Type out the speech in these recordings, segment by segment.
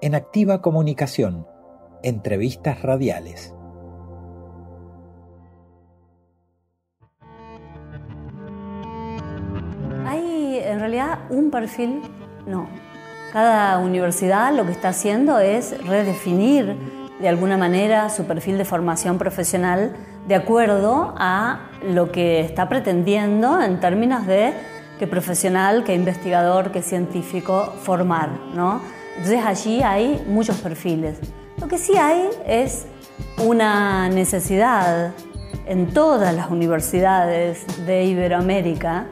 en Activa Comunicación, entrevistas radiales. Hay en realidad un perfil, no. Cada universidad lo que está haciendo es redefinir de alguna manera su perfil de formación profesional de acuerdo a lo que está pretendiendo en términos de qué profesional, qué investigador, qué científico formar, ¿no? Entonces allí hay muchos perfiles. Lo que sí hay es una necesidad en todas las universidades de Iberoamérica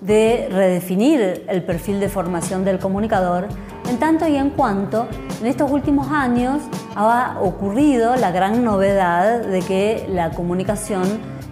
de redefinir el perfil de formación del comunicador, en tanto y en cuanto en estos últimos años ha ocurrido la gran novedad de que la comunicación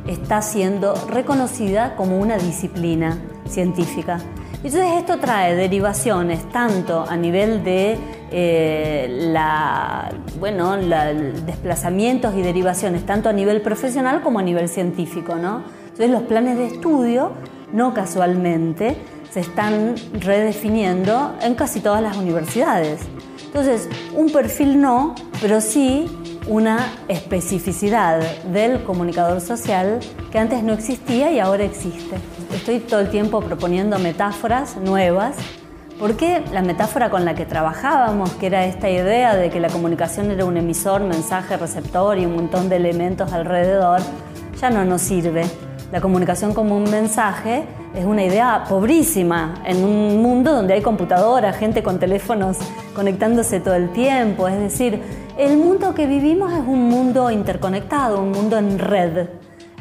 está siendo reconocida como una disciplina científica. Entonces esto trae derivaciones tanto a nivel de eh, la, bueno, desplazamientos y derivaciones tanto a nivel profesional como a nivel científico. ¿no? Entonces los planes de estudio, no casualmente, se están redefiniendo en casi todas las universidades. Entonces, un perfil no, pero sí una especificidad del comunicador social que antes no existía y ahora existe. Estoy todo el tiempo proponiendo metáforas nuevas porque la metáfora con la que trabajábamos, que era esta idea de que la comunicación era un emisor, mensaje, receptor y un montón de elementos alrededor, ya no nos sirve. La comunicación como un mensaje es una idea pobrísima en un mundo donde hay computadoras, gente con teléfonos conectándose todo el tiempo. Es decir, el mundo que vivimos es un mundo interconectado, un mundo en red.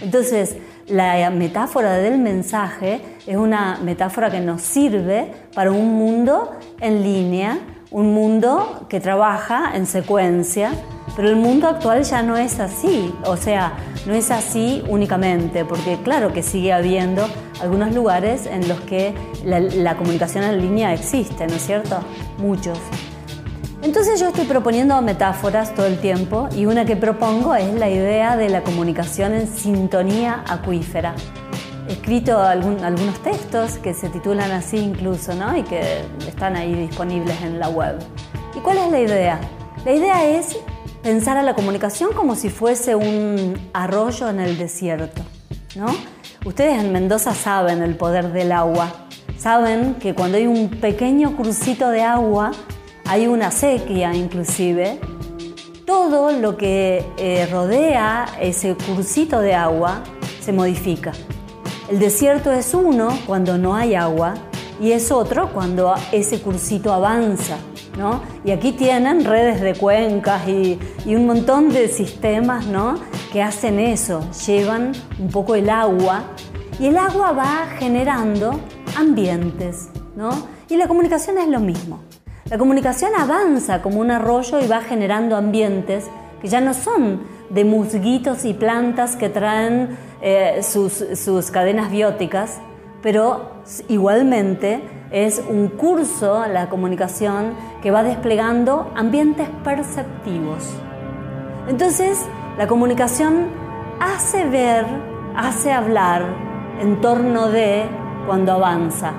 Entonces, la metáfora del mensaje es una metáfora que nos sirve para un mundo en línea, un mundo que trabaja en secuencia, pero el mundo actual ya no es así, o sea, no es así únicamente, porque claro que sigue habiendo algunos lugares en los que la, la comunicación en línea existe, ¿no es cierto? Muchos. Entonces yo estoy proponiendo metáforas todo el tiempo y una que propongo es la idea de la comunicación en sintonía acuífera. He escrito algunos textos que se titulan así incluso ¿no? y que están ahí disponibles en la web. ¿Y cuál es la idea? La idea es pensar a la comunicación como si fuese un arroyo en el desierto. ¿no? Ustedes en Mendoza saben el poder del agua. Saben que cuando hay un pequeño crucito de agua, hay una sequía inclusive, todo lo que eh, rodea ese cursito de agua se modifica. El desierto es uno cuando no hay agua y es otro cuando ese cursito avanza. ¿no? Y aquí tienen redes de cuencas y, y, un montón de sistemas ¿no? que hacen eso, llevan un poco el agua y el agua va generando ambientes. ¿no? Y la comunicación es lo mismo. La comunicación avanza como un arroyo y va generando ambientes que ya no son de musguitos y plantas que traen eh, sus, cadenas bióticas, pero igualmente es un curso, la comunicación, que va desplegando ambientes perceptivos. Entonces, la comunicación hace ver, hace hablar en torno de cuando avanza,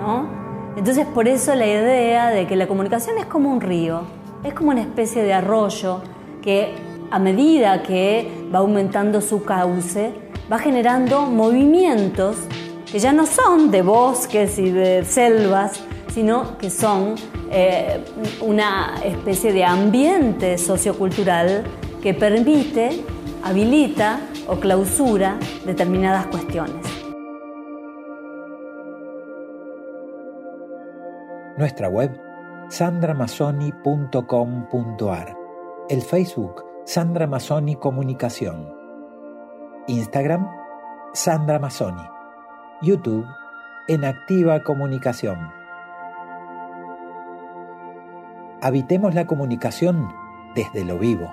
¿no? Entonces por eso la idea de que la comunicación es como un río, es como una especie de arroyo que a medida que va aumentando su cauce, va generando movimientos que ya no son de bosques y de selvas, sino que son eh, una especie de ambiente sociocultural que permite, habilita o clausura determinadas cuestiones. Nuestra web sandramasoni.com.ar. El Facebook Sandra Masoni Comunicación. Instagram Sandra Masoni. YouTube en Activa Comunicación. Habitemos la comunicación desde lo vivo.